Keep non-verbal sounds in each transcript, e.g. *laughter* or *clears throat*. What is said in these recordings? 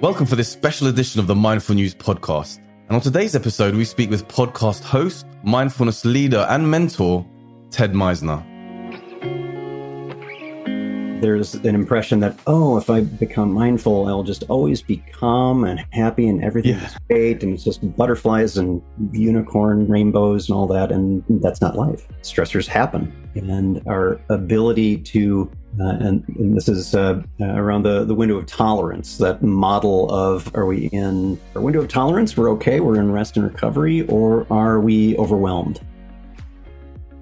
Welcome for this special edition of the Mindful News podcast. And on today's episode, we speak with podcast host, mindfulness leader, and mentor, Ted Meissner there's an impression that oh if i become mindful i'll just always be calm and happy and everything's yeah. great and it's just butterflies and unicorn rainbows and all that and that's not life. Stressors happen. And our ability to uh, and, and, this is uh, uh, around the, the window of tolerance that model of are we in our window of tolerance we're okay we're in rest and recovery or are we overwhelmed?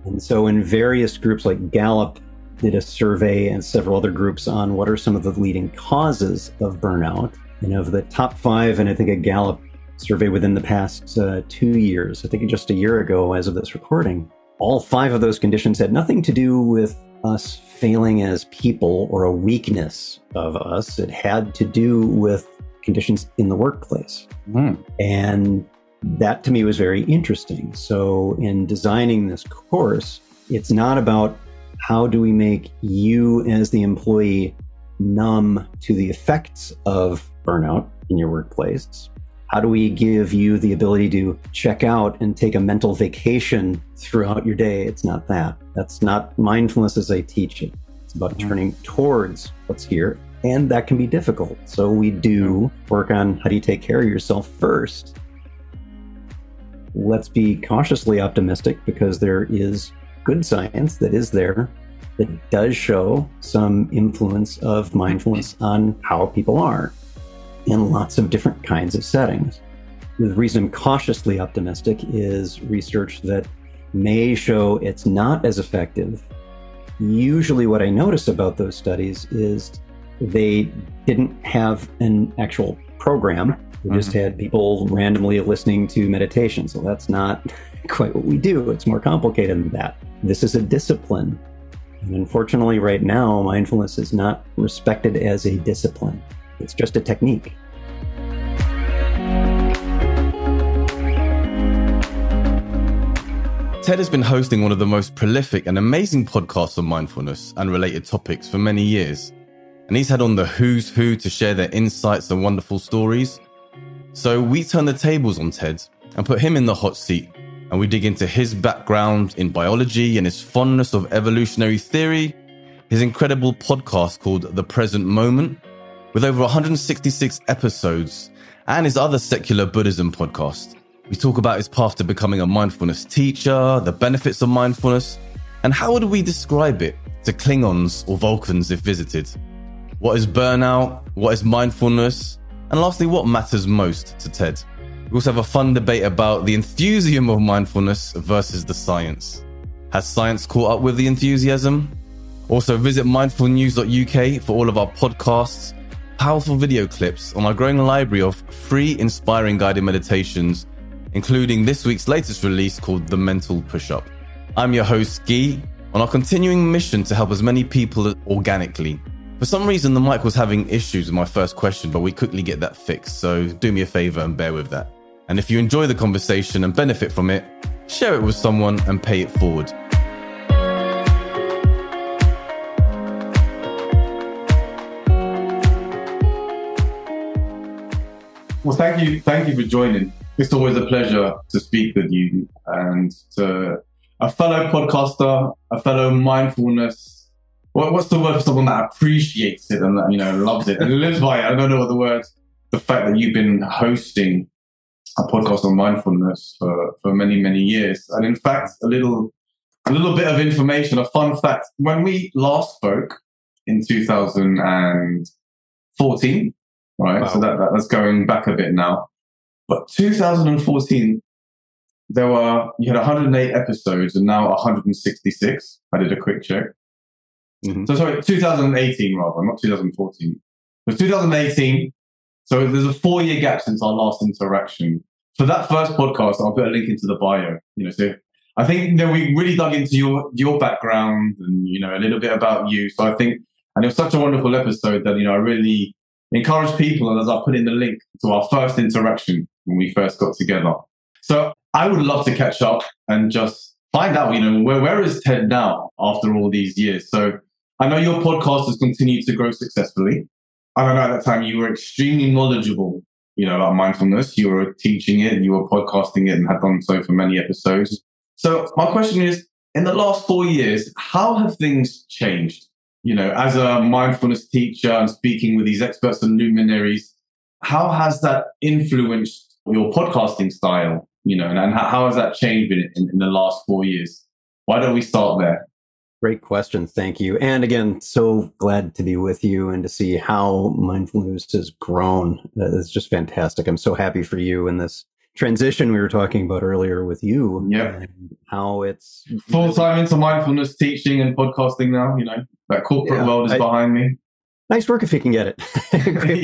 And so in various groups like gallup did a survey and several other groups on what are some of the leading causes of burnout. And of the top five, and I think a Gallup survey within the past uh, two years, I think just a year ago as of this recording, all five of those conditions had nothing to do with us failing as people or a weakness of us. It had to do with conditions in the workplace. Mm. And that to me was very interesting. So, in designing this course, it's not about how do we make you as the employee numb to the effects of burnout in your workplace? How do we give you the ability to check out and take a mental vacation throughout your day? It's not that. That's not mindfulness as I teach it. It's about mm-hmm. turning towards what's here. And that can be difficult. So we do work on how do you take care of yourself first. Let's be cautiously optimistic because there is good science that is there that does show some influence of mindfulness on how people are in lots of different kinds of settings. The reason I'm cautiously optimistic is research that may show it's not as effective. Usually, what I notice about those studies is they didn't have an actual program. We just mm-hmm. had people randomly listening to meditation. So that's not quite what we do. It's more complicated than that. This is a discipline. And unfortunately, right now, mindfulness is not respected as a discipline, it's just a technique. Ted has been hosting one of the most prolific and amazing podcasts on mindfulness and related topics for many years. And he's had on the who's who to share their insights and wonderful stories. So we turn the tables on Ted and put him in the hot seat and we dig into his background in biology and his fondness of evolutionary theory, his incredible podcast called The Present Moment, with over 166 episodes, and his other secular Buddhism podcast. We talk about his path to becoming a mindfulness teacher, the benefits of mindfulness, and how would we describe it to Klingons or Vulcans if visited? What is burnout? What is mindfulness? And lastly, what matters most to Ted? We also have a fun debate about the enthusiasm of mindfulness versus the science. Has science caught up with the enthusiasm? Also, visit mindfulnews.uk for all of our podcasts, powerful video clips on our growing library of free, inspiring guided meditations, including this week's latest release called The Mental Push Up. I'm your host, Guy, on our continuing mission to help as many people organically. For some reason, the mic was having issues with my first question, but we quickly get that fixed, so do me a favor and bear with that. And if you enjoy the conversation and benefit from it, share it with someone and pay it forward. Well, thank you, thank you for joining. It's always a pleasure to speak with you and to a fellow podcaster, a fellow mindfulness. What, what's the word for someone that appreciates it and that you know loves it and lives by it? I don't know what the word. The fact that you've been hosting a podcast on mindfulness for, for many, many years. And in fact, a little a little bit of information, a fun fact. When we last spoke in 2014, right? Wow. So that, that, that's going back a bit now. But 2014, there were you had 108 episodes and now 166. I did a quick check. Mm-hmm. So sorry, 2018 rather, not 2014. It was 2018. So there's a four year gap since our last interaction for that first podcast, I'll put a link into the bio. You know, so I think you know we really dug into your your background and you know a little bit about you. So I think, and it was such a wonderful episode that you know I really encourage people, and as I put in the link to our first interaction when we first got together. So I would love to catch up and just find out, you know, where where is Ted now after all these years? So I know your podcast has continued to grow successfully. And I know at that time you were extremely knowledgeable, you know, about mindfulness. You were teaching it, you were podcasting it, and had done so for many episodes. So my question is, in the last four years, how have things changed? You know, as a mindfulness teacher and speaking with these experts and luminaries, how has that influenced your podcasting style? You know, and, and how has that changed in, in, in the last four years? Why don't we start there? Great question. Thank you. And again, so glad to be with you and to see how mindfulness has grown. It's just fantastic. I'm so happy for you in this transition we were talking about earlier with you. Yeah. How it's full time into mindfulness teaching and podcasting now, you know, that corporate yeah, world is I, behind me. Nice work if you can get it. *laughs* *laughs*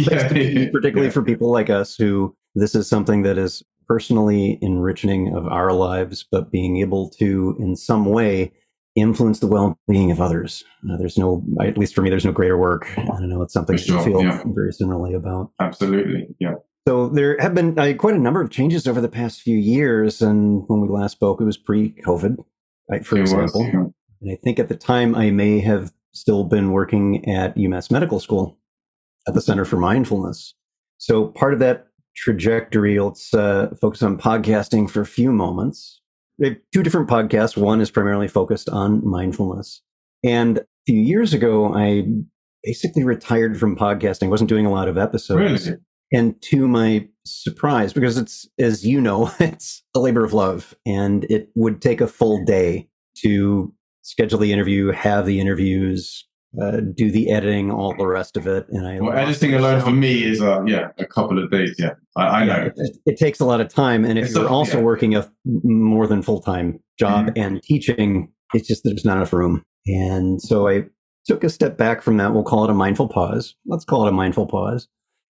yeah, be, particularly yeah. for people like us who this is something that is personally enriching of our lives, but being able to, in some way, influence the well-being of others. Uh, there's no, at least for me, there's no greater work. I don't know it's something sure, I feel yeah. very similarly about. Absolutely, yeah. So there have been uh, quite a number of changes over the past few years, and when we last spoke, it was pre-COVID, right, for it example. Was, yeah. And I think at the time I may have still been working at UMass Medical School at the Center for Mindfulness. So part of that trajectory, let's uh, focus on podcasting for a few moments two different podcasts. One is primarily focused on mindfulness. And a few years ago, I basically retired from podcasting. Wasn't doing a lot of episodes. Really? And to my surprise, because it's, as you know, *laughs* it's a labor of love and it would take a full day to schedule the interview, have the interviews, uh, do the editing, all the rest of it. And I well, editing alone for me is uh, yeah a couple of days. Yeah, I, I know it, it, takes a lot of time, and if it's you're a, also yeah. working a more than full time job mm-hmm. and teaching, it's just there's not enough room. And so I took a step back from that. We'll call it a mindful pause. Let's call it a mindful pause.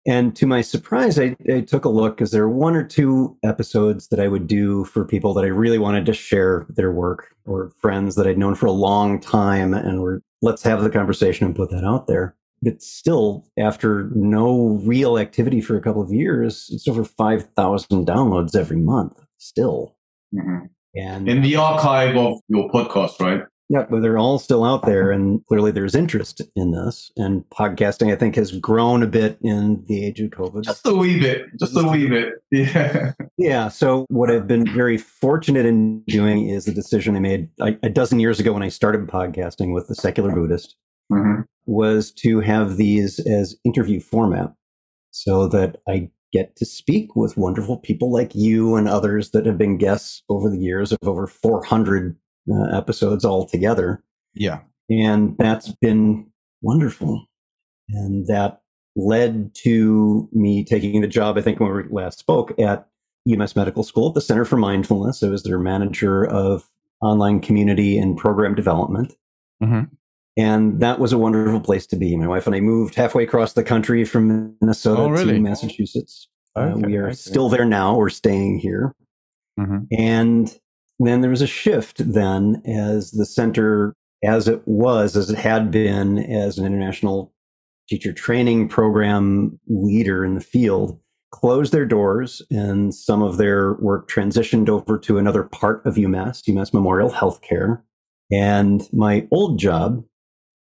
And to my surprise, I, I took a look because there are one or two episodes that I would do for people that I really wanted to share their work or friends that I'd known for a long time and were let's have the conversation and put that out there. But still, after no real activity for a couple of years, it's over 5,000 downloads every month still. Mm-hmm. And in the archive of your podcast, right? Yeah, but they're all still out there, and clearly there's interest in this. And podcasting, I think, has grown a bit in the age of COVID. Just a wee bit, just a wee bit. *laughs* Yeah. Yeah. So, what I've been very fortunate in doing is a decision I made a, a dozen years ago when I started podcasting with the secular Buddhist mm-hmm. was to have these as interview format so that I get to speak with wonderful people like you and others that have been guests over the years of over 400 uh, episodes altogether. Yeah. And that's been wonderful. And that led to me taking the job, I think, when we last spoke at UMass Medical School at the Center for Mindfulness. I was their manager of online community and program development. Mm-hmm. And that was a wonderful place to be. My wife and I moved halfway across the country from Minnesota oh, really? to Massachusetts. Okay, uh, we are okay. still there now. We're staying here. Mm-hmm. And then there was a shift then as the center, as it was, as it had been as an international teacher training program leader in the field, closed their doors and some of their work transitioned over to another part of UMass, UMass Memorial Healthcare. And my old job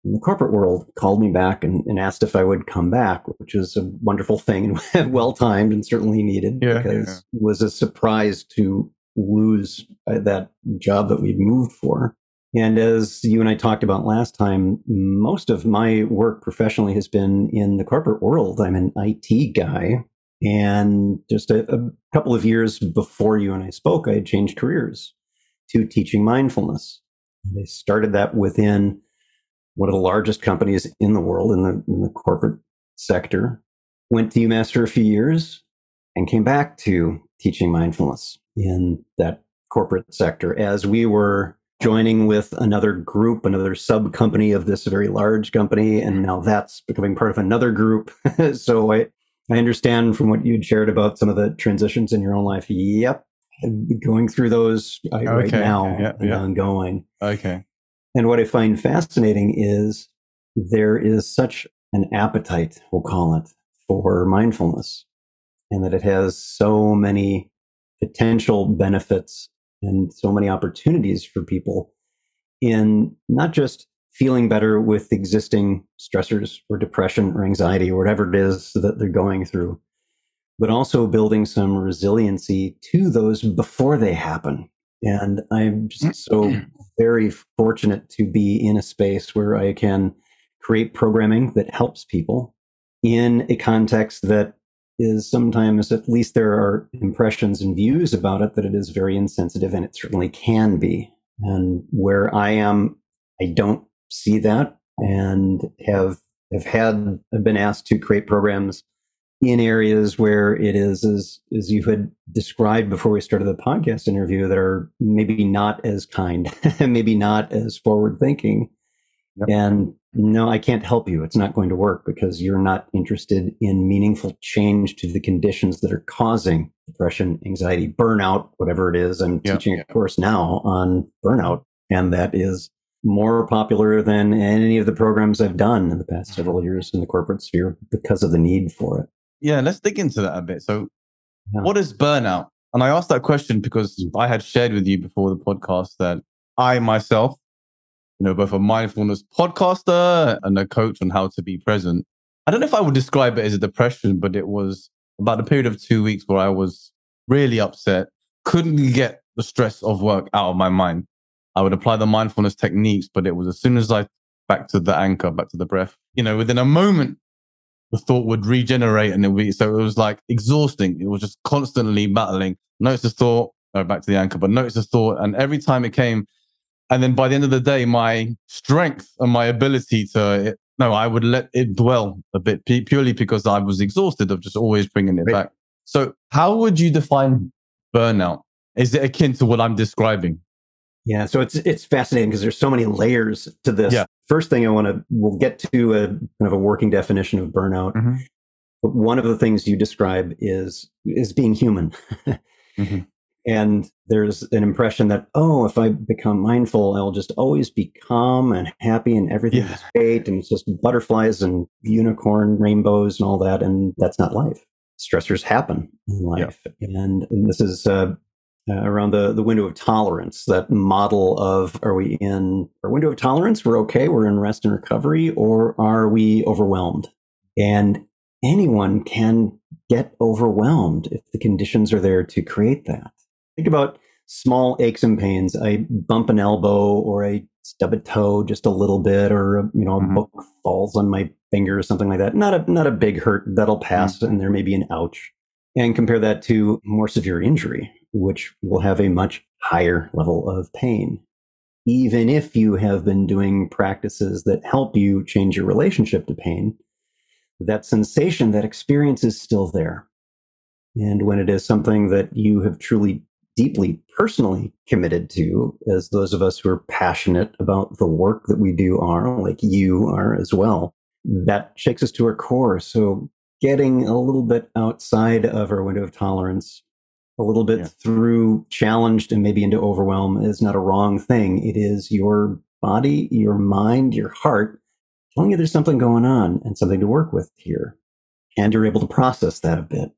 in the corporate world called me back and, and asked if I would come back, which was a wonderful thing and *laughs* well timed and certainly needed yeah, because yeah. it was a surprise to lose uh, that job that we'd moved for. And as you and I talked about last time, most of my work professionally has been in the corporate world. I'm an IT guy. And just a, a couple of years before you and I spoke, I had changed careers to teaching mindfulness. And I started that within one of the largest companies in the world in the, in the corporate sector. Went to UMass for a few years and came back to teaching mindfulness in that corporate sector as we were joining with another group, another sub company of this very large company. And now that's becoming part of another group. *laughs* so I, I understand from what you'd shared about some of the transitions in your own life. Yep. Going through those uh, okay. right now yeah, and yeah. ongoing. Okay. And what I find fascinating is there is such an appetite, we'll call it, for mindfulness, and that it has so many potential benefits and so many opportunities for people in not just feeling better with existing stressors or depression or anxiety or whatever it is that they're going through, but also building some resiliency to those before they happen. And I'm just mm. so *clears throat* very fortunate to be in a space where I can create programming that helps people in a context that is sometimes, at least there are impressions and views about it, that it is very insensitive, and it certainly can be. And where I am, I don't see that and have have had have been asked to create programs in areas where it is as as you had described before we started the podcast interview that are maybe not as kind and *laughs* maybe not as forward thinking yep. and no i can't help you it's not going to work because you're not interested in meaningful change to the conditions that are causing depression anxiety burnout whatever it is i'm yep. teaching a course now on burnout and that is more popular than any of the programs i've done in the past mm-hmm. several years in the corporate sphere because of the need for it yeah, let's dig into that a bit. So, yeah. what is burnout? And I asked that question because mm. I had shared with you before the podcast that I myself, you know, both a mindfulness podcaster and a coach on how to be present. I don't know if I would describe it as a depression, but it was about a period of two weeks where I was really upset, couldn't get the stress of work out of my mind. I would apply the mindfulness techniques, but it was as soon as I back to the anchor, back to the breath, you know, within a moment, the thought would regenerate and it would be, so it was like exhausting. It was just constantly battling. Notice the thought, back to the anchor, but notice the thought. And every time it came, and then by the end of the day, my strength and my ability to, it, no, I would let it dwell a bit purely because I was exhausted of just always bringing it right. back. So, how would you define burnout? Is it akin to what I'm describing? Yeah, so it's it's fascinating because there's so many layers to this. Yeah. First thing I want to we'll get to a kind of a working definition of burnout. Mm-hmm. But one of the things you describe is is being human. *laughs* mm-hmm. And there's an impression that, oh, if I become mindful, I'll just always be calm and happy and everything yeah. is great and it's just butterflies and unicorn rainbows and all that. And that's not life. Stressors happen in life. Yeah. And, and, this is uh, uh, around the, the window of tolerance, that model of are we in our window of tolerance? We're okay, we're in rest and recovery, or are we overwhelmed? And anyone can get overwhelmed if the conditions are there to create that. Think about small aches and pains. I bump an elbow or I stub a toe just a little bit, or you know, a mm-hmm. book falls on my finger or something like that. Not a not a big hurt that'll pass, mm-hmm. and there may be an ouch. And compare that to more severe injury, which will have a much higher level of pain. Even if you have been doing practices that help you change your relationship to pain, that sensation, that experience is still there. And when it is something that you have truly deeply personally committed to, as those of us who are passionate about the work that we do are, like you are as well, that shakes us to our core. So getting a little bit outside of our window of tolerance a little bit yeah. through challenged and maybe into overwhelm is not a wrong thing. It is your body, your mind, your heart telling you there's something going on and something to work with here. And you're able to process that a bit.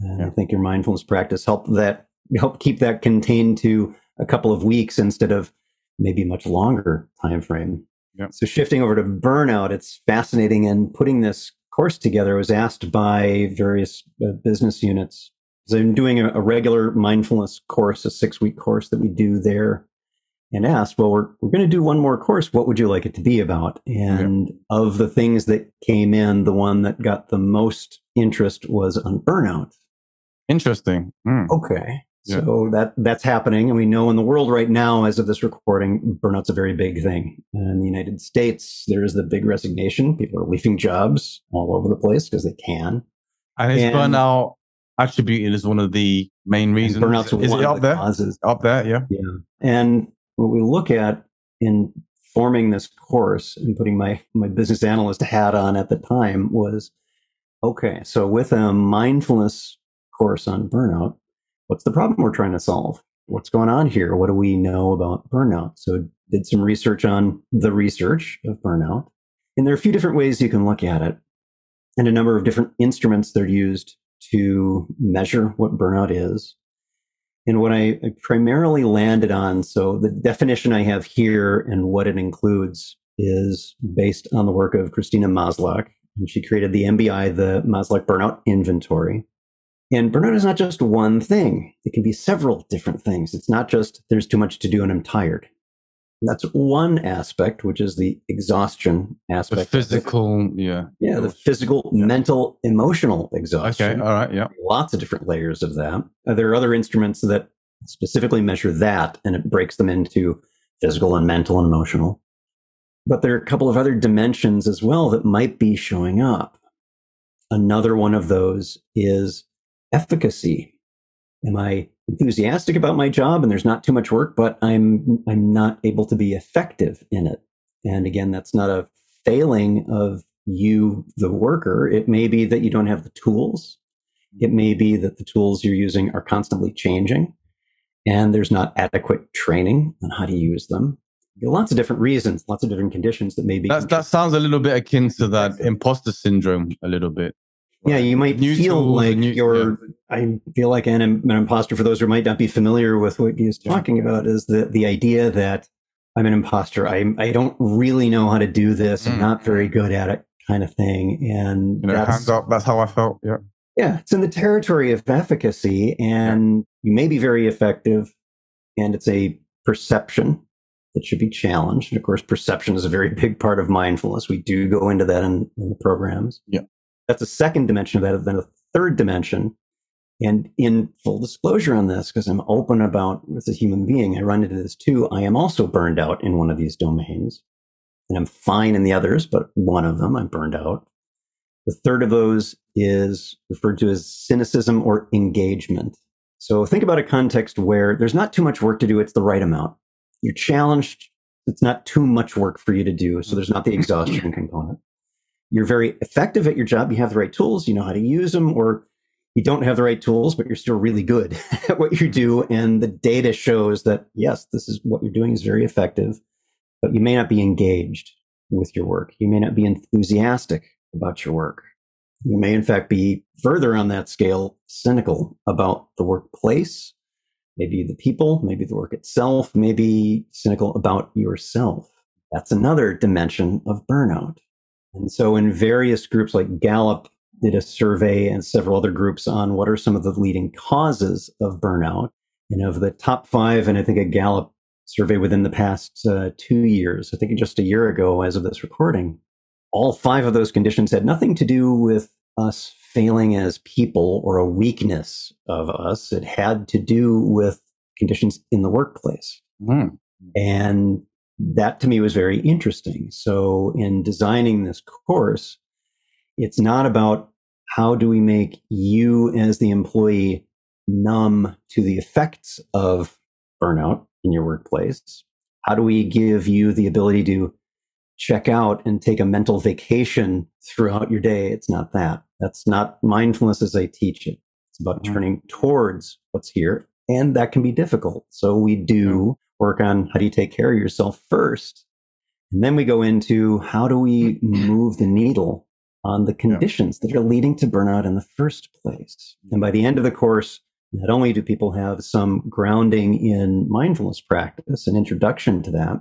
And yeah. I think your mindfulness practice help that help keep that contained to a couple of weeks instead of maybe much longer time frame. Yeah. So shifting over to burnout, it's fascinating. And putting this course together, I was asked by various uh, business units so I'm doing a, a regular mindfulness course, a six week course that we do there, and asked, well, we're, we're going to do one more course. What would you like it to be about? And yeah. of the things that came in, the one that got the most interest was on burnout. Interesting. Mm. Okay. Yeah. So that that's happening, and we know in the world right now, as of this recording, burnout's a very big thing. In the United States, there is the big resignation. People are leaving jobs all over the place because they can. And is and, burnout attributed as one of the main reasons. Burnout's is it up there? Causes. Up there, yeah. Yeah. And what we look at in forming this course and putting my my business analyst hat on at the time was okay, so with a mindfulness course on burnout, what's the problem we're trying to solve? What's going on here? What do we know about burnout? So did some research on the research of burnout. And there are a few different ways you can look at it and a number of different instruments that are used to measure what burnout is. And what I, primarily landed on, so the definition I have here and what it includes is based on the work of Christina Maslach, and she created the MBI, the Maslach Burnout Inventory. And burnout is not just one thing. It can be several different things. It's not just there's too much to do and I'm tired. That's one aspect, which is the exhaustion aspect. The physical, yeah. Yeah, the physical, yeah. mental, emotional exhaustion. Okay, all right, yeah. Lots of different layers of that. Uh, there are other instruments that specifically measure that, and it breaks them into physical and mental and emotional. But there are a couple of other dimensions as well that might be showing up. Another one of those is efficacy. Am I enthusiastic about my job and there's not too much work, but I'm I'm not able to be effective in it. And again, that's not a failing of you, the worker. It may be that you don't have the tools. It may be that the tools you're using are constantly changing and there's not adequate training on how to use them. Lots of different reasons, lots of different conditions that may be. That, that sounds a little bit akin to that imposter syndrome, a little bit. Yeah, you might new feel like new, you're. Yeah. I feel like an, an imposter. For those who might not be familiar with what he's talking yeah. about, is the the idea that I'm an imposter. I I don't really know how to do this. Mm. I'm not very good at it, kind of thing. And you know, hands up. That's how I felt. Yeah. Yeah, it's in the territory of efficacy, and yeah. you may be very effective, and it's a perception that should be challenged. And of course, perception is a very big part of mindfulness. We do go into that in, in the programs. Yeah. That's a second dimension of that. Then a third dimension. And in full disclosure on this, because I'm open about as a human being, I run into this too. I am also burned out in one of these domains. And I'm fine in the others, but one of them I'm burned out. The third of those is referred to as cynicism or engagement. So think about a context where there's not too much work to do, it's the right amount. You're challenged, it's not too much work for you to do, so there's not the *laughs* exhaustion component you're very effective at your job, you have the right tools, you know how to use them, or you don't have the right tools, but you're still really good *laughs* at what you do. And the data shows that, yes, this is what you're doing is very effective, but you may not be engaged with your work. You may not be enthusiastic about your work. You may, in fact, be further on that scale cynical about the workplace, maybe the people, maybe the work itself, maybe cynical about yourself. That's another dimension of burnout. And so, in various groups like Gallup did a survey and several other groups on what are some of the leading causes of burnout. And of the top five, and I think a Gallup survey within the past uh, two years, I think just a year ago as of this recording, all five of those conditions had nothing to do with us failing as people or a weakness of us. It had to do with conditions in the workplace. Mm. And that to me was very interesting. So, in designing this course, it's not about how do we make you as the employee numb to the effects of burnout in your workplace? How do we give you the ability to check out and take a mental vacation throughout your day? It's not that. That's not mindfulness as I teach it. It's about mm-hmm. turning towards what's here. And that can be difficult. So we do work on how do you take care of yourself first. And then we go into how do we mm-hmm. move the needle on the conditions yeah. that are leading to burnout in the first place. And by the end of the course, not only do people have some grounding in mindfulness practice, an introduction to that,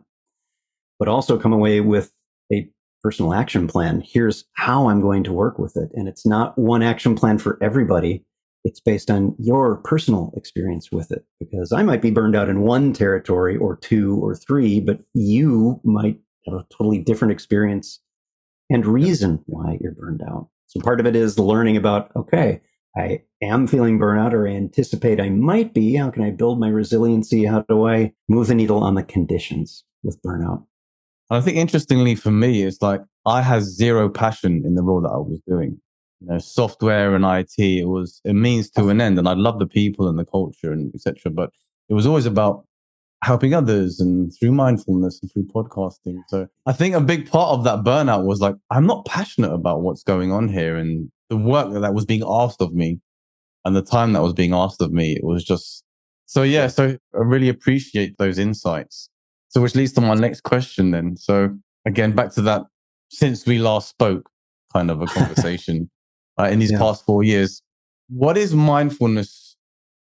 but also come away with a personal action plan. Here's how I'm going to work with it. And it's not one action plan for everybody it's based on your personal experience with it because I might be burned out in one territory or two or three, but you might have a totally different experience and reason why you're burned out. So part of it is learning about, okay, I am feeling burnout or I anticipate I might be. How can I build my resiliency? How do I move the needle on the conditions with burnout? I think interestingly for me, it's like I had zero passion in the role that I was doing you know, software and IT, it was a means to an end. And I love the people and the culture and etc. But it was always about helping others and through mindfulness and through podcasting. So I think a big part of that burnout was like, I'm not passionate about what's going on here and the work that was being asked of me and the time that was being asked of me. It was just, so yeah, so I really appreciate those insights. So which leads to my next question then. So again, back to that, since we last spoke kind of a *laughs* conversation uh, in these yeah. past four years. What is mindfulness?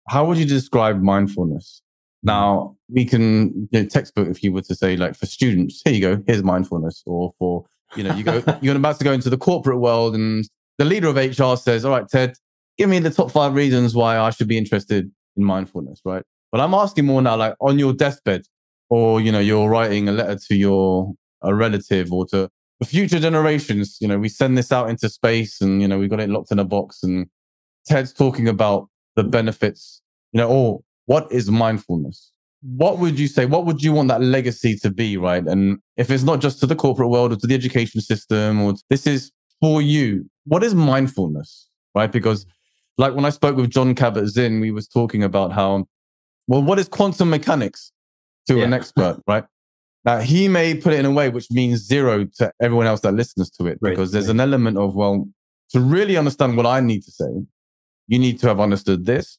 How would you describe mindfulness Now we can you know, textbook if you were to say like for students, here you go, here's mindfulness, or for you know you go *laughs* you're about to go into the corporate world and the leader of HR says, all right, Ted, give me the top five reasons why I should be interested in mindfulness, right? But I'm asking more now, like on your deathbed, or you know you're writing a letter to your a relative or to future generations. You know we send this out into space, and you know we got it locked in a box, and Ted's talking about the benefits. You know, or what is mindfulness? What would you say? What would you want that legacy to be, right? And if it's not just to the corporate world or to the education system, or this is for you, what is mindfulness, right? Because like when I spoke with Jon Kabat-Zinn, we was talking about how, well, what is quantum mechanics to yeah. an expert, right? Now he may put it in a way which means zero to everyone else that listens to it, right, because there's an element of, well, to really understand what I need to say, you need to have understood this,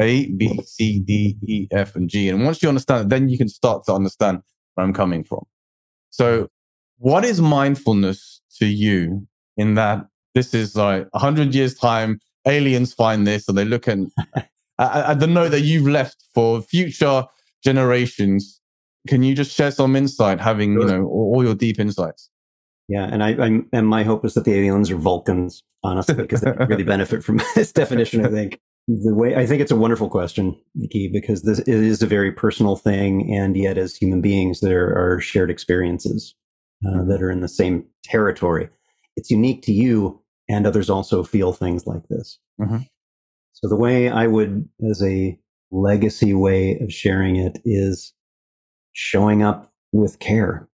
a, B, C, D, E, F, and G. And once you understand it, then you can start to understand where I'm coming from. So, what is mindfulness to you in that this is like a hundred years time, aliens find this and they look and at the note that you've left for future generations. Can you just share some insight, having, you know, all, your deep insights? Yeah, and I, I, and my hope is that the aliens are Vulcans, honestly, because they really *laughs* benefit from *laughs* this definition. I think the way I think it's a wonderful question, Nikki, because this is a very personal thing, and yet as human beings, there are shared experiences uh, mm-hmm. that are in the same territory. It's unique to you, and others also feel things like this. Mm-hmm. So the way I would, as a legacy way of sharing it, is showing up with care,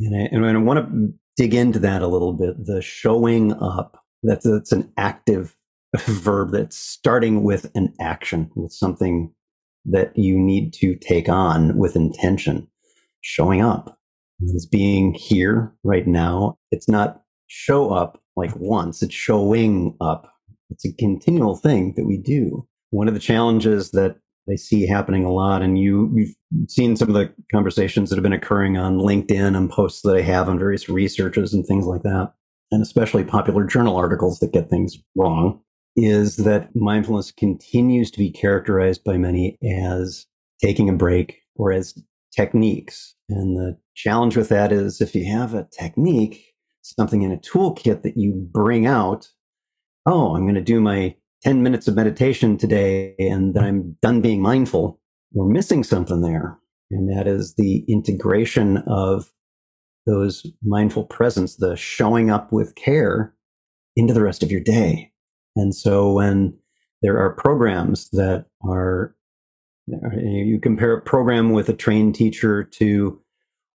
and I, and I want to dig into that a little bit. The showing up that's that's an active *laughs* verb that's starting with an action, with something that you need to take on with intention. Showing up is being here right now. It's not show up like once, it's showing up. It's a continual thing that we do. One of the challenges that I see happening a lot, and you, you've seen some of the conversations that have been occurring on LinkedIn and posts that I have on various researches and things like that, and especially popular journal articles that get things wrong is that mindfulness continues to be characterized by many as taking a break or as techniques. And the challenge with that is if you have a technique, something in a toolkit that you bring out, oh, I'm going to do my 10 minutes of meditation today and then I'm done being mindful. We're missing something there. And that is the integration of those mindful presence, the showing up with care into the rest of your day. And so when there are programs that are, you compare a program with a trained teacher to,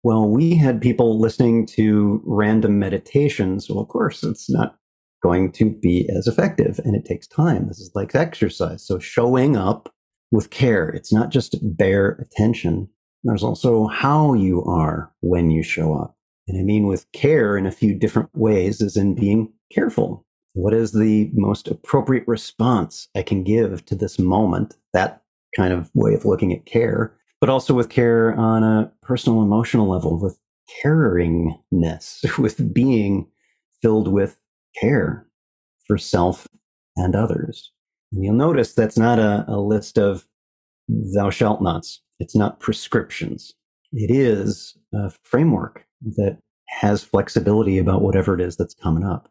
well, we had people listening to random meditations. Well, of course, it's not going to be as effective and it takes time. This is like exercise. So showing up with care, it's not just bare attention. There's also how you are when you show up. And I mean with care in a few different ways, as in being careful what is the most appropriate response I can give to this moment? That kind of way of looking at care, but also with care on a personal emotional level, with caringness, *laughs* with being filled with care for self and others. And you'll notice that's not a, a list of thou shalt nots. It's not prescriptions. It is a framework that has flexibility about whatever it is that's coming up.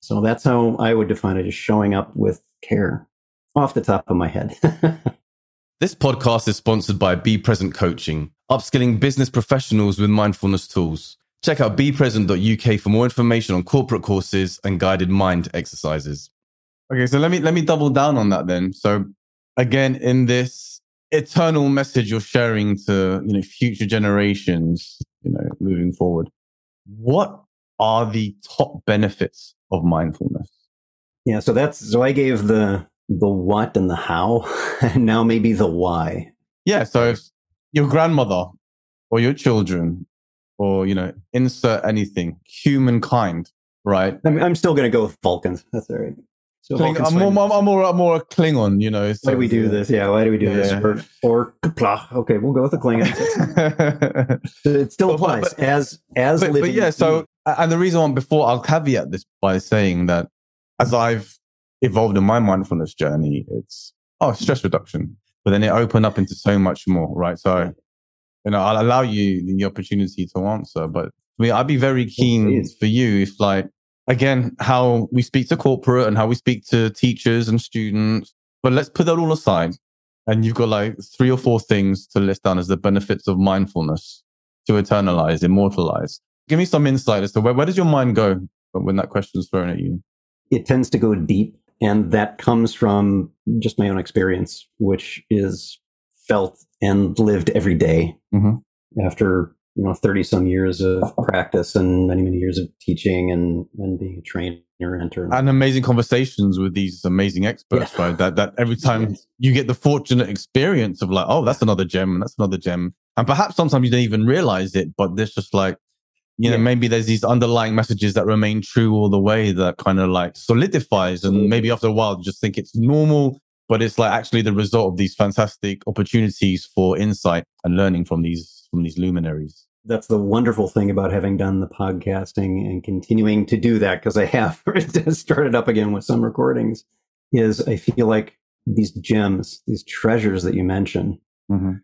So that's how I would define it as showing up with care off the top of my head. *laughs* this podcast is sponsored by Be Present Coaching, upskilling business professionals with mindfulness tools. Check out bepresent.uk for more information on corporate courses and guided mind exercises. Okay, so let me let me double down on that then. So again, in this eternal message you're sharing to you know future generations, you know, moving forward, what are the top benefits of mindfulness? Yeah, so that's so I gave the the what and the how, *laughs* and now maybe the why. Yeah, so if your grandmother or your children or you know insert anything humankind right i'm, I'm still going to go with vulcans that's all right so I'm, more, I'm, I'm, more, I'm more a Klingon, you know. So, why do we do this? Yeah, why do we do yeah. this? Or, or okay, we'll go with the Klingon. *laughs* it still applies but, but, as as but, living. But yeah, so and the reason why before I'll caveat this by saying that as I've evolved in my mindfulness journey, it's oh stress reduction. but then it opened up into so much more, right? So, you know, I'll allow you the opportunity to answer, but I mean, I'd be very keen for you if, like, again, how we speak to corporate and how we speak to teachers and students, but let's put that all aside. And you've got like three or four things to list down as the benefits of mindfulness to eternalize, immortalize. Give me some insight as to where, where does your mind go when that question is thrown at you? It tends to go deep and that comes from just my own experience, which is felt and lived every day mm-hmm. after you know 30 some years of practice and many many years of teaching and and being a trainer enter and amazing conversations with these amazing experts yeah. right that that every *laughs* time you get the fortunate experience of like oh that's another gem and that's another gem and perhaps sometimes you don't even realize it but there's just like you know, yeah. maybe there's these underlying messages that remain true all the way that kind of like solidifies. And maybe after a while, you just think it's normal, but it's like actually the result of these fantastic opportunities for insight and learning from these, from these luminaries. That's the wonderful thing about having done the podcasting and continuing to do that because I have *laughs* started up again with some recordings is I feel like these gems, these treasures that you mention, mm-hmm.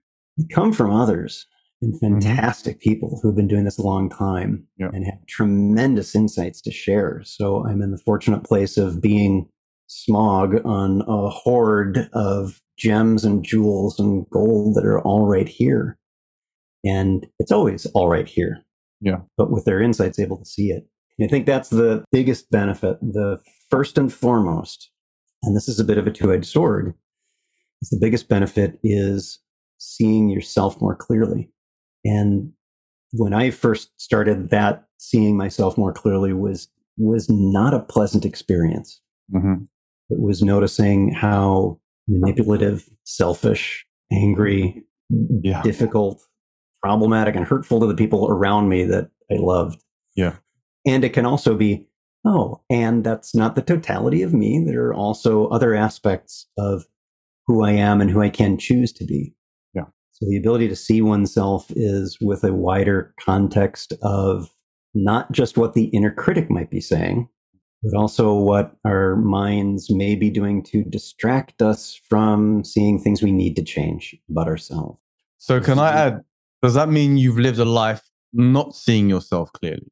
come from others and mm-hmm. fantastic mm-hmm. people who've been doing this a long time yeah. and have tremendous insights to share. So I'm in the fortunate place of being Smaug on a hoard of gems and jewels and gold that are all right here. And it's always all right here. Yeah. But with their insights, able to see it. And I think that's the biggest benefit. The first and foremost, and this is a bit of a two edged sword, is the biggest benefit is seeing yourself more clearly. And when I first started that, seeing myself more clearly was was not a pleasant experience. Mm-hmm. It was noticing how manipulative, selfish, angry, yeah. difficult, problematic, and hurtful to the people around me that I loved. Yeah. And it can also be, oh, and that's not the totality of me. There are also other aspects of who I am and who I can choose to be. Yeah. So the ability to see oneself is with a wider context of not just what the inner critic might be saying, but also what our minds may be doing to distract us from seeing things we need to change about ourselves. So, can I add, does that mean you've lived a life not seeing yourself clearly?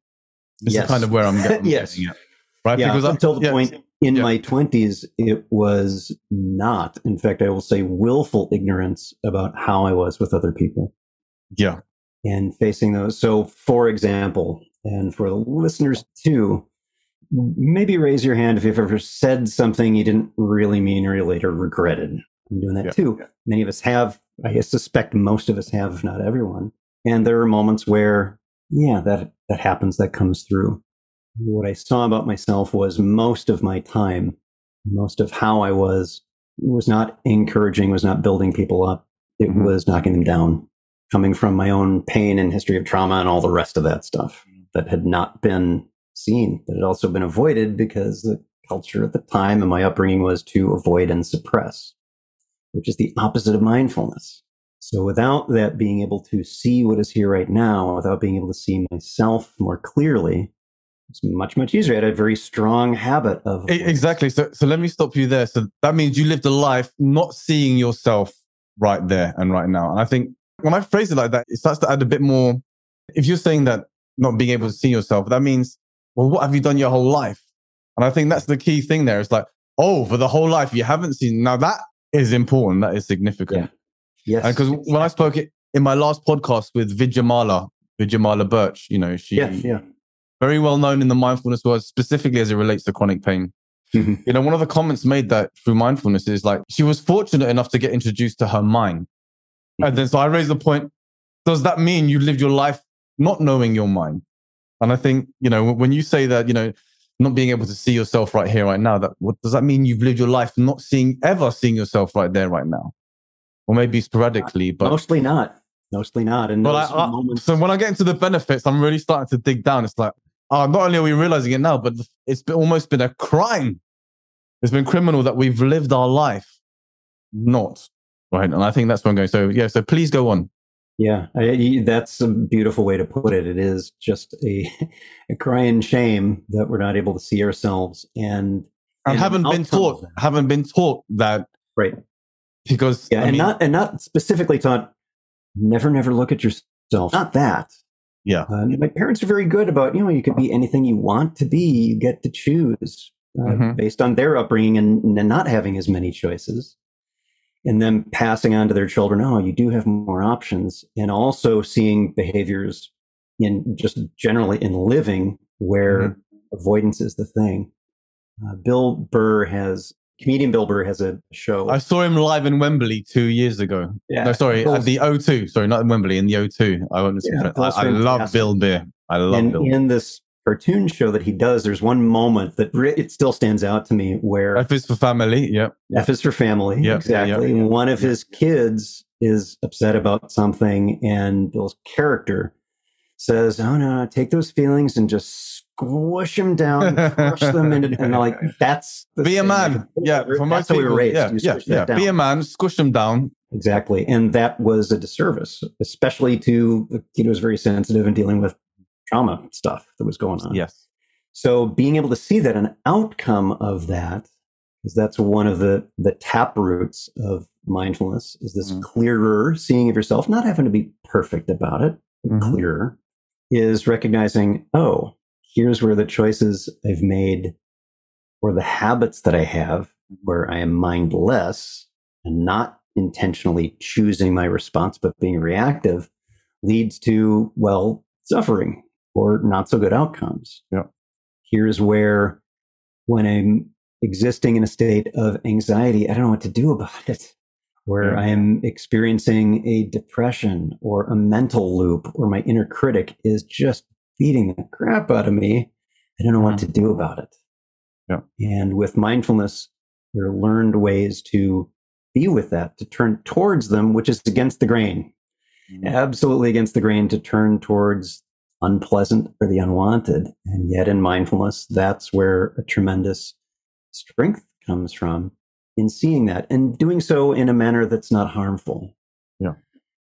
This yes. is kind of where I'm getting, *laughs* yes. Getting at, right? Yeah, because until the yes. point in yeah. my 20s, it was not. In fact, I will say willful ignorance about how I was with other people. Yeah. And facing those. So, for example, and for the listeners too, maybe raise your hand if you've ever said something you didn't really mean or you later regretted. I'm doing that yeah. too. Many of us have, I suspect most of us have, if not everyone. And there are moments where, yeah, that, that happens, that comes through what I saw about myself was most of my time, most of how I was, was not encouraging, was not building people up. It mm-hmm. was knocking them down, coming from my own pain and history of trauma and all the rest of that stuff that had not been seen, that had also been avoided because the culture at the time and my upbringing was to avoid and suppress, which is the opposite of mindfulness. So without that being able to see what is here right now, without being able to see myself more clearly, it's much much easier. I had a very strong habit of exactly. So so let me stop you there. So that means you lived a life not seeing yourself right there and right now. And I think when I phrase it like that, it starts to add a bit more. If you're saying that not being able to see yourself, that means well, what have you done your whole life? And I think that's the key thing there. It's like, oh, for the whole life you haven't seen. Now that is important. That is significant. Yeah. Yes. Because when I spoke it in my last podcast with Vidyamala, Vidyamala Birch, you know, she yeah, yeah very well known in the mindfulness world, specifically as it relates to chronic pain. Mm-hmm. You know, one of the comments made that through mindfulness is like she was fortunate enough to get introduced to her mind. Mm-hmm. And then so I raised the point, does that mean you lived your life not knowing your mind? And I think, you know, when you say that, you know, not being able to see yourself right here, right now, that what does that mean you've lived your life not seeing ever seeing yourself right there, right now? Or maybe sporadically, but mostly not. Mostly not. And but I, I, moments... so when I get into the benefits, I'm really starting to dig down. It's like, uh, not only are we realizing it now, but it's been, almost been a crime. It's been criminal that we've lived our life not right. And I think that's where I'm going. So yeah, so please go on. Yeah, I, that's a beautiful way to put it. It is just a, *laughs* a crying shame that we're not able to see ourselves and and, and haven't been taught haven't been taught that right because Yeah, I and mean, not and not specifically taught. Never, never look at yourself. Not that. yeah, Um, my parents are very good about you know you could be anything you want to be. You get to choose uh, Mhm. based on their upbringing and, and not having as many choices, and then passing on to their children. Oh, you do have more options, and also seeing behaviors in just generally in living where Mm-hmm. avoidance is the thing. Uh, Bill Burr has comedian Bill Burr has a show. I saw him live in Wembley two years ago. yeah, No, sorry, at the O2. Sorry, not in Wembley, in the O2. I Yeah, I, I love. Bill Burr. I love and Bill. in this cartoon show that he does, there's one moment that it still stands out to me where F is for family. Yeah. F is for family. Yeah, exactly. And one of his kids is upset about something, and Bill's character says, "Oh no, take those feelings and just squish them down, crush them into." And like, *laughs* that's Be a man. Yeah. For that's how we were raised. Yeah. Yeah. yeah. down. Be a man. Squish them down. Exactly. And that was a disservice, especially to the kid who was very sensitive and dealing with trauma stuff that was going on. Yes. So being able to see that an outcome of that, because that's one of the the tap roots of mindfulness, is this Mhm. clearer seeing of yourself, not having to be perfect about it, but Mhm. clearer, is recognizing, oh, here's where the choices I've made or the habits that I have where I am mindless and not intentionally choosing my response but being reactive leads to, well, suffering or not so good outcomes. Yeah. Here's where, when I'm existing in a state of anxiety, I don't know what to do *laughs* about it. Where Yeah. I am experiencing a depression or a mental loop, or my inner critic is just beating the crap out of me. I don't know what mm-hmm. to do about it. Yeah. And with mindfulness, there are learned ways to be with that, to turn towards them, which is against the grain mm-hmm. absolutely against the grain to turn towards unpleasant or the unwanted. And yet in mindfulness, that's where a tremendous strength comes from in seeing that and doing so in a manner that's not harmful. Yeah.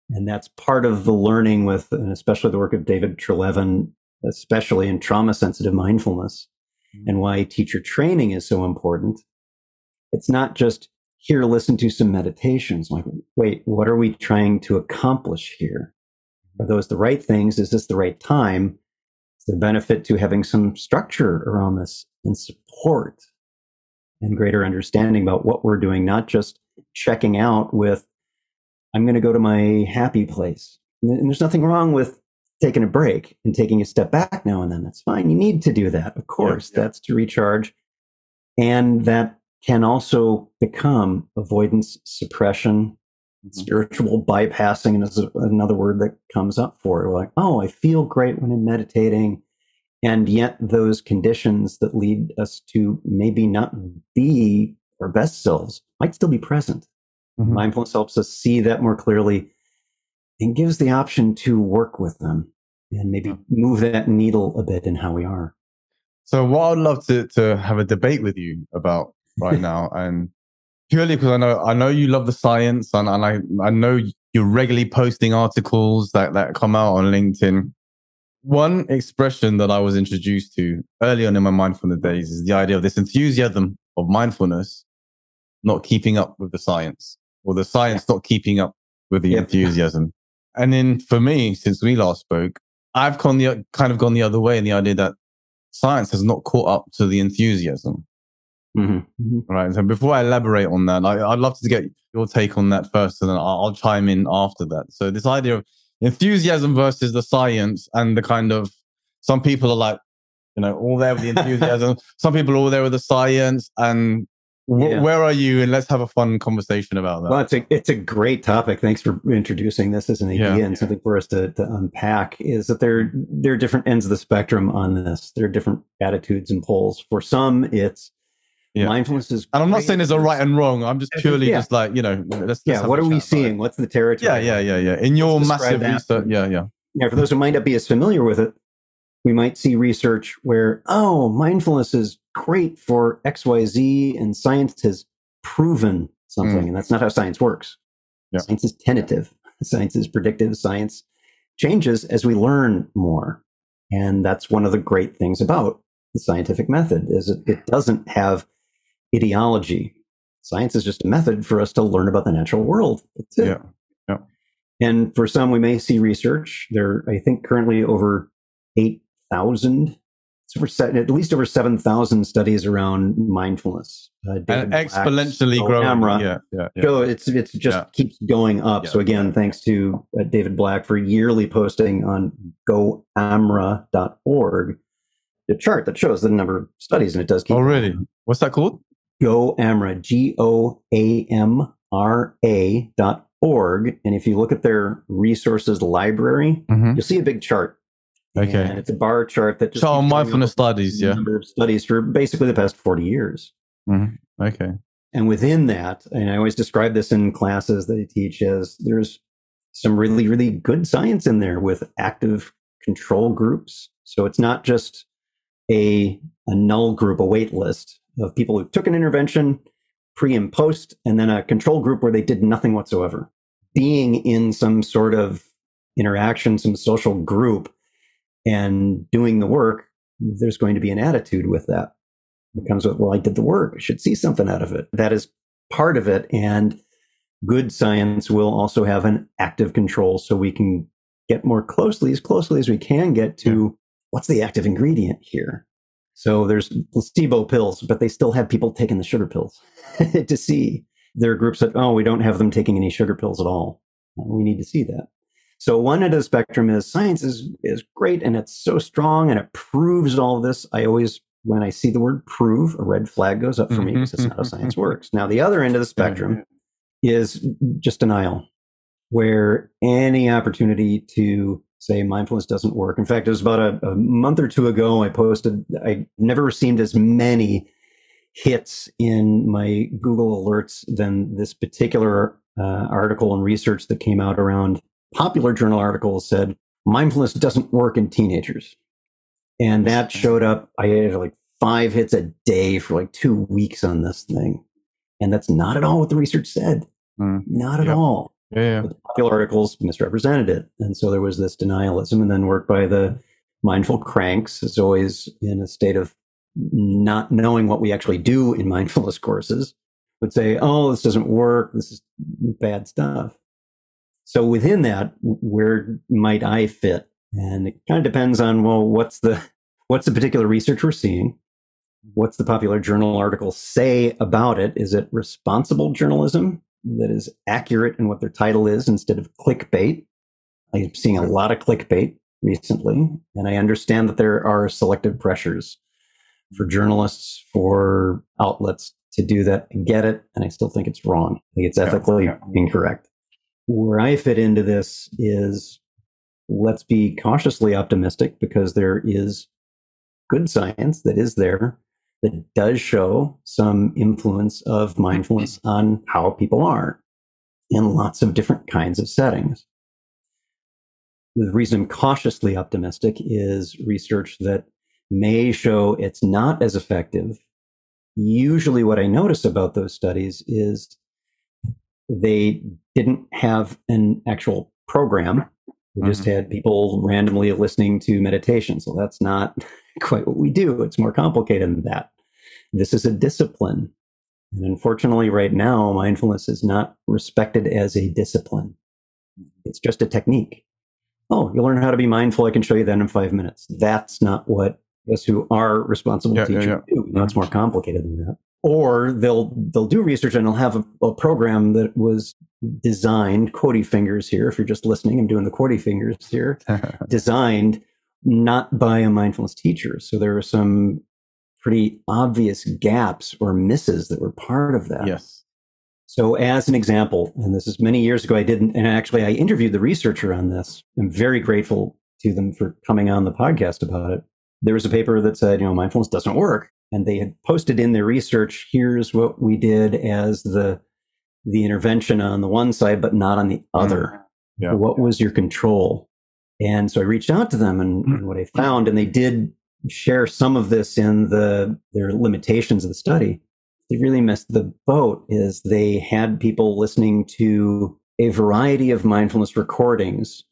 And that's part of the learning with, and especially the work of David Treleaven, especially in trauma sensitive mindfulness mm-hmm. and why teacher training is so important. It's not just here, listen to some meditations. Like, wait, what are we trying to accomplish here? Are those the right things? Is this the right time? Is there benefit to having some structure around this and support and greater understanding about what we're doing, not just checking out with, I'm going to go to my happy place. And there's nothing wrong with taking a break and taking a step back now and then. That's fine. You need to do that. Of course, yeah. that's to recharge. And that can also become avoidance suppression. Spiritual bypassing, is another word that comes up for it. We're like, oh, I feel great when I'm meditating. And yet, those conditions that lead us to maybe not be our best selves might still be present. Mhm. Mindfulness helps us see that more clearly and gives the option to work with them and maybe move that needle a bit in how we are. So what I'd love to to have a debate with you about right now, and purely because I know I know you love the science, and, and I I know you're regularly posting articles that that come out on LinkedIn. One expression that I was introduced to early on in my mindfulness days is the idea of this enthusiasm of mindfulness not keeping up with the science, or the science not keeping up with the Yep. enthusiasm. And then for me, since we last spoke, I've gone the kind of gone the other way in the idea that science has not caught up to the enthusiasm. Mm-hmm. Right. So before I elaborate on that, I, I'd love to get your take on that first, and then I'll, I'll chime in after that. So this idea of enthusiasm versus the science, and the kind of some people are like, you know, all there with the enthusiasm. *laughs* some people are all there with the science, and wh- Yeah. where are you? And let's have a fun conversation about that. Well, it's a it's a great topic. Thanks for introducing this as an idea Yeah. and something for us to, to unpack. Is that there there are different ends of the spectrum on this. There are different attitudes and poles. For some, it's Yeah. mindfulness is. and I'm not saying there's a right and wrong. I'm just purely yeah. just like you know, let's. let's Yeah, what are we chat it. seeing? What's the territory? Yeah, yeah, yeah, yeah. In your massive that. research, yeah, yeah. Yeah, for those who might not be as familiar with it, we might see research where, oh, mindfulness is great for XYZ, and science has proven something. Mm. And that's not how science works. Yeah. Science is tentative, *laughs* science is predictive, science changes as we learn more. And that's one of the great things about the scientific method is it, it doesn't have ideology. Science is just a method for us to learn about the natural world. That's it. Yeah. Yeah. And for some, we may see research. There, I think, currently over eight thousand, at least over seven thousand studies around mindfulness. Uh, exponentially growing. Camera, yeah, yeah, yeah. So it's it's just yeah. keeps going up. Yeah. So again, thanks to uh, David Black for yearly posting on GoAmra.org the chart that shows the number of studies, and it does keep. Oh, really? What's that called? GoAmra, G O A M R A dot org. And if you look at their resources library, mm-hmm. you'll see a big chart. Okay. And it's a bar chart that just. So mindfulness studies, yeah. Number of studies for basically the past 40 years. Mm-hmm. Okay. And within that, and I always describe this in classes that I teach as there's some really, really good science in there with active control groups. So it's not just a, a null group, a wait list of people who took an intervention pre and post, and then a control group where they did nothing whatsoever. Being in some sort of interaction, some social group, and doing the work, there's going to be an attitude with that. It comes with, well, I did the work. I should see something out of it. That is part of it. And good science will also have an active control so we can get more closely, as closely as we can get to what's the active ingredient here? So there's placebo pills, but they still have people taking the sugar pills *laughs* to see. There are groups that, oh, we don't have them taking any sugar pills at all. We need to see that. So one end of the spectrum is science is, is great and it's so strong and it proves all this. I always, when I see the word prove, a red flag goes up for me mm-hmm. because that's not how science *laughs* works. Now, the other end of the spectrum is just denial, where any opportunity to say mindfulness doesn't work. In fact, it was about a, a month or two ago, I posted, I never received as many hits in my Google alerts than this particular uh, article and research that came out around popular journal articles said mindfulness doesn't work in teenagers. And that showed up. I had like five hits a day for like two weeks on this thing. And that's not at all what the research said. Mm. Not at yep. all. Yeah, the popular articles misrepresented it. And so there was this denialism and then work by the mindful cranks is always in a state of not knowing what we actually do in mindfulness courses would say, oh, this doesn't work. This is bad stuff. So within that, where might I fit? And it kind of depends on, well, what's the, what's the particular research we're seeing? What's the popular journal article say about it? Is it responsible journalism? That is accurate in what their title is instead of clickbait. I'm seeing a lot of clickbait recently, and I understand that there are selective pressures for journalists, for outlets to do that. I get it, and I still think it's wrong. I think it's ethically yeah, incorrect. Where I fit into this is let's be cautiously optimistic because there is good science that is there that does show some influence of mindfulness on how people are in lots of different kinds of settings. The reason I'm cautiously optimistic is research that may show it's not as effective. Usually, what I notice about those studies is they didn't have an actual program. They mm-hmm. just had people randomly listening to meditation. So that's not *laughs* quite what we do. It's more complicated than that. This is a discipline. And unfortunately, right now, mindfulness is not respected as a discipline. It's just a technique. Oh, you learn how to be mindful. I can show you that in five minutes. That's not what us who are responsible yeah, teachers yeah, yeah. do. You know, it's more complicated than that. Or they'll they'll do research and they'll have a, a program that was designed, quotey fingers here. If you're just listening, I'm doing the quotey fingers here. *laughs* designed not by a mindfulness teacher. So there are some pretty obvious gaps or misses that were part of that. Yes. So, as an example, and this is many years ago, I didn't, and actually, I interviewed the researcher on this. I'm very grateful to them for coming on the podcast about it. There was a paper that said, you know, mindfulness doesn't work, and they had posted in their research, here's what we did as the the intervention on the one side, but not on the other. Mm. Yeah. What was your control? And so I reached out to them, and, *clears throat* and what I found, and they did share some of this in the their limitations of the study. They really missed the boat is they had people listening to a variety of mindfulness recordings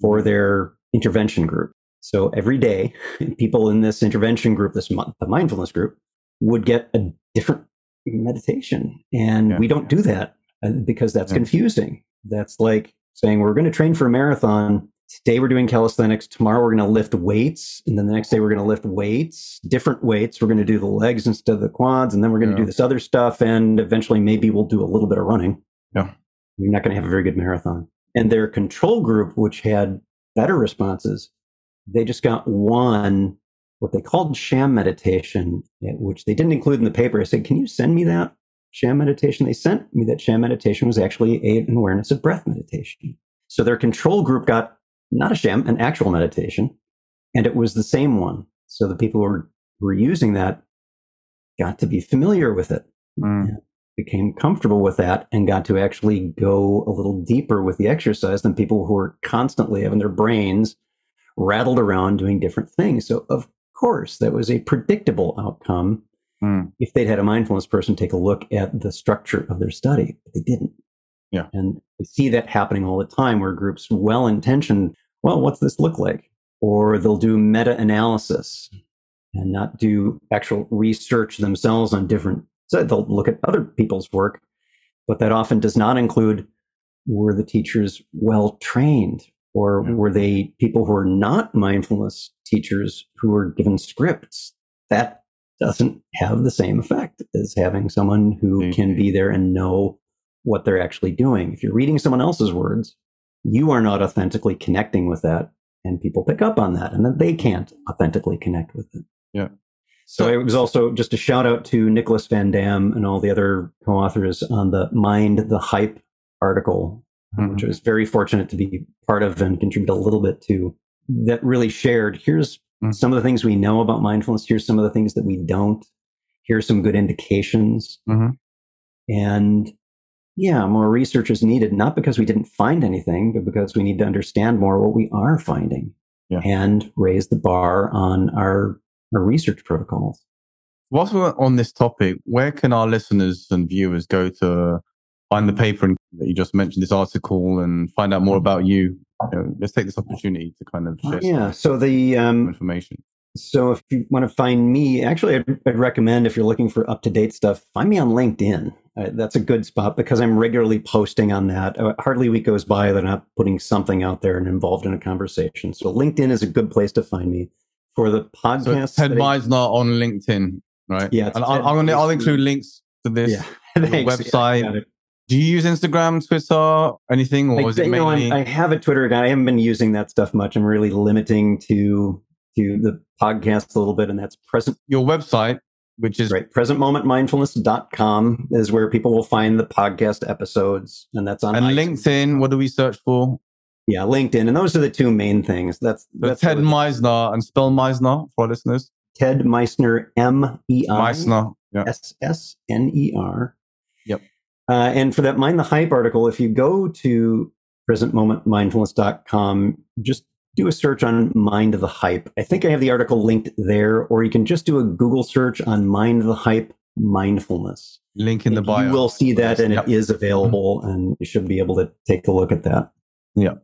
for their intervention group. So every day, *laughs* people in this intervention group, this the mindfulness group, would get a different meditation. And Yeah. we don't do that uh, because that's Yeah. confusing. That's like saying we're going to train for a marathon. Today we're doing calisthenics. Tomorrow we're going to lift weights. And then the next day we're going to lift weights, different weights. We're going to do the legs instead of the quads. And then we're going to Yeah. do this other stuff. And eventually maybe we'll do a little bit of running. Yeah. You're not going to have a very good marathon. And their control group, which had better responses, they just got one, what they called sham meditation, eh, which they didn't include in the paper. I said, Can you send me that sham meditation? They sent me that sham meditation was actually a, an awareness of breath meditation. So their control group got not a sham, an actual meditation, and it was the same one. So the people who were, who were using that got to be familiar with it Mm. became comfortable with that and got to actually go a little deeper with the exercise than people who were constantly having their brains rattled around doing different things. So, of course, that was a predictable outcome Mm. if they'd had a mindfulness person take a look at the structure of their study, but they didn't. Yeah. And we see that happening all the time where groups, well intentioned, well, what's this look like? Or they'll do meta analysis and not do actual research themselves on different. So they'll look at other people's work, but that often does not include were the teachers well trained or were they people who are not mindfulness teachers who were given scripts? That doesn't have the same effect as having someone who can be there and know what they're actually doing. If you're reading someone else's words, you are not authentically connecting with that, and people pick up on that, and then they can't authentically connect with it. Yeah. So it was also just a shout out to Nicholas Van Dam and all the other co-authors on the Mind the Hype article, uh, which I was very fortunate to be part of and contribute a little bit to. That really shared. Here's Mm. some of the things we know about mindfulness. Here's some of the things that we don't. Here's some good indications. Mhm. And yeah, more research is needed, not because we didn't find anything, but because we need to understand more what we are finding Yeah. and raise the bar on our, our research protocols. Whilst we're on this topic, where can our listeners and viewers go to find the paper and, that you just mentioned, this article, and find out more about you? You know, let's take this opportunity to kind of share some Yeah. So the um, information. so if you want to find me, actually, I'd, I'd recommend if you're looking for up to date stuff, find me on LinkedIn. Uh, that's a good spot because I'm regularly posting on that. Uh, hardly a week goes by that I'm not putting something out there and involved in a conversation. So LinkedIn is a good place to find me for the So podcast. Ted that I- Meissner on LinkedIn, right? Yeah, and I'll, I'm gonna, I'll include links to this. yeah. *laughs* Website. Yeah, I got it. Do you use Instagram, Twitter, anything, or I, is it mainly? I have a Twitter account. I haven't been using that stuff much. I'm really limiting to to the podcast a little bit, and that's present your website, which is right. Presentmomentmindfulness.com is where people will find the podcast episodes, and that's on and iTunes. LinkedIn. What do we search for? Yeah, LinkedIn, and those are the two main things. That's So that's Ted Meissner and spell Meissner for listeners. Ted Meissner, M E I Meisner. Yeah. S S N E R. Yep. Uh, and for that Mind the Hype article, if you go to presentmomentmindfulness.com, just do a search on Mind of the Hype. I think I have the article linked there, or you can just do a Google search on Mind of the Hype mindfulness. Link in the bio. You will see that, and Yep. it is available, and you should be able to take a look at that. Yeah.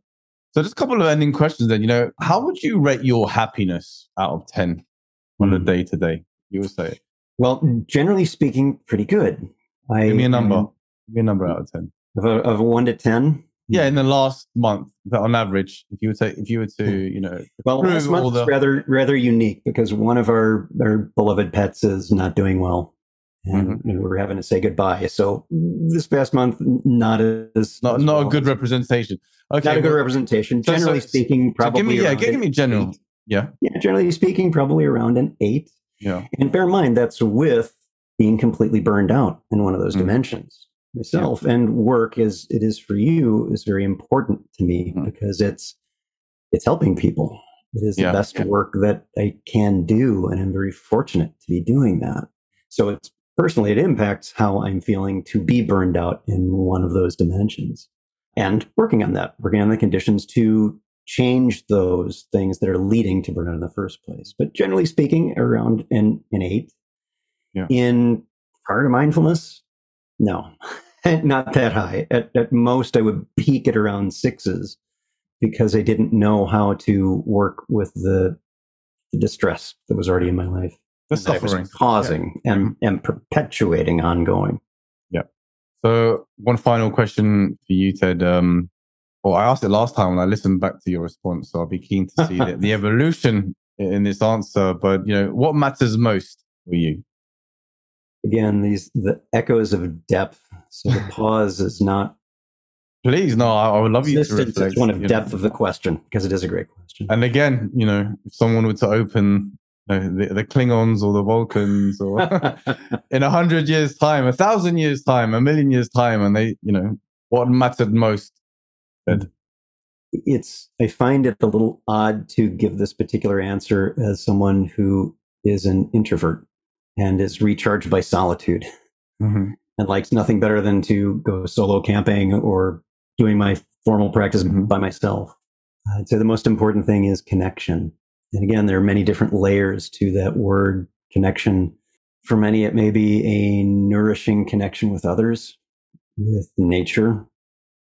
So just a couple of ending questions then. You know, how would you rate your happiness out of 10 on a day to day? You would say. Well, generally speaking, pretty good. I, Give me a number. um, Give me a number out of 10. of, a, of a one to ten. Yeah, in the last month, but on average, if you would say, if you were to, Hmm. you know, Well, last month the- is rather rather unique because one of our our beloved pets is not doing well, and, Mm-hmm. we're having to say goodbye. So this past month, not as not as not well a good representation. Okay, not a good representation. So- so- Generally speaking, so probably give me, yeah, give me general. eight. Yeah, Yeah, generally speaking, probably around an eight. yeah. And bear in mind that's with being completely burned out in one of those Mhm. dimensions. Myself and work as it is for you is very important to me Mhm. because it's it's helping people. It is Yeah. the best work that I can do, and I'm very fortunate to be doing that. So it's personally it impacts how I'm feeling to be burned out in one of those dimensions. And working on that, working on the conditions to change those things that are leading to burnout in the first place. But generally speaking, around an, an eight. Yeah. In prior to mindfulness, no, *laughs* not that high. At, at most, I would peak at around sixes because I didn't know how to work with the, the distress that was already in my life. the suffering causing yeah. and, and perpetuating ongoing. Yeah. So one final question for you, Ted. Um, well, I asked it last time when I listened back to your response, so I'll be keen to see *laughs* the, the evolution in this answer. But you know, what matters most for you? Again, these the echoes of depth. So the *laughs* pause is not. Please, no. I, I would love you to reflect. It's one of depth know. of the question because it is a great question. And again, you know, if someone were to open you know, the, the Klingons or the Vulcans, or *laughs* in a hundred years' time, a thousand years' time, a million years' time, and they, you know, what mattered most it's I find it a little odd to give this particular answer as someone who is an introvert and is recharged by solitude mm-hmm. and likes nothing better than to go solo camping or doing my formal practice mm-hmm. by myself. I'd say the most important thing is connection. And again, there are many different layers to that word connection. For many, it may be a nourishing connection with others, with nature,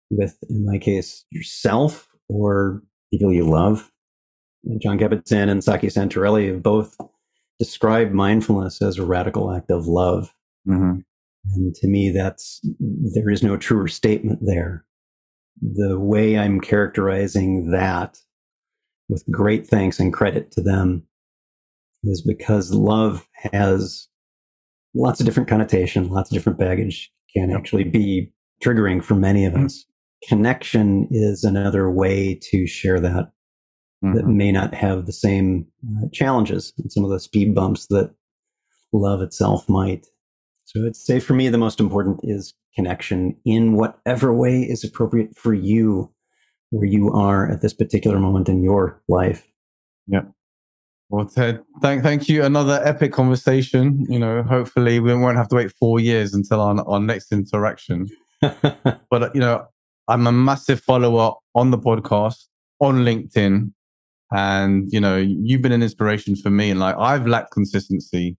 with, in my case, yourself or people you love. Jon Kabat-Zinn and Saki Santorelli have both described mindfulness as a radical act of love. Mm-hmm. And to me, that's there is no truer statement there. The way I'm characterizing that with great thanks and credit to them is because love has lots of different connotation, lots of different baggage can actually be triggering for many of mm-hmm. us connection is another way to share that mm-hmm. that may not have the same uh, challenges and some of the speed bumps that love itself might. So I'd say for me, the most important is connection in whatever way is appropriate for you, where you are at this particular moment in your life. Yeah. Well, Ted, thank thank you. Another epic conversation. You know, hopefully we won't have to wait four years until our, our next interaction. *laughs* but you know, I'm a massive follower on the podcast, on LinkedIn. And, you know, you've been an inspiration for me. And like, I've lacked consistency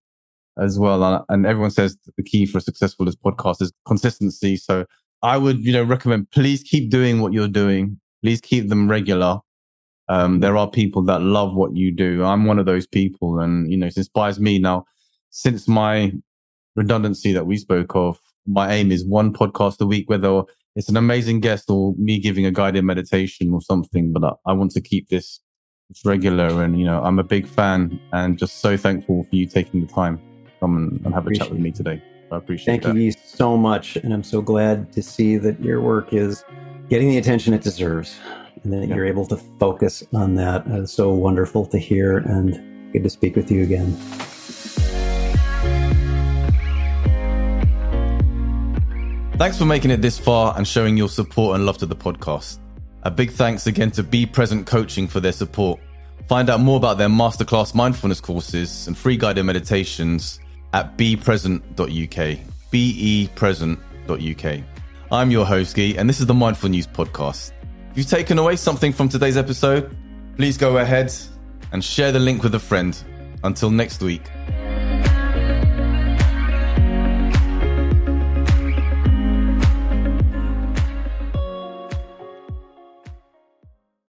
as well. And everyone says the key for a successful podcast is consistency. So I would, you know, recommend please keep doing what you're doing. Please keep them regular. Um, there are people that love what you do. I'm one of those people. And, you know, it inspires me now. Since my redundancy that we spoke of, my aim is one podcast a week, whether it's an amazing guest or me giving a guided meditation or something, but I, I want to keep this, this regular. And, you know, I'm a big fan and just so thankful for you taking the time to come and, and have a chat with me today. I appreciate it Thank that. you so much. And I'm so glad to see that your work is getting the attention it deserves and that yeah. you're able to focus on that. It's so wonderful to hear and good to speak with you again. Thanks for making it this far and showing your support and love to the podcast. A big thanks again to Be Present Coaching for their support. Find out more about their masterclass mindfulness courses and free guided meditations at bepresent.uk. Bepresent.uk. I'm your host, Guy, and this is the Mindful News Podcast. If you've taken away something from today's episode, please go ahead and share the link with a friend. Until next week.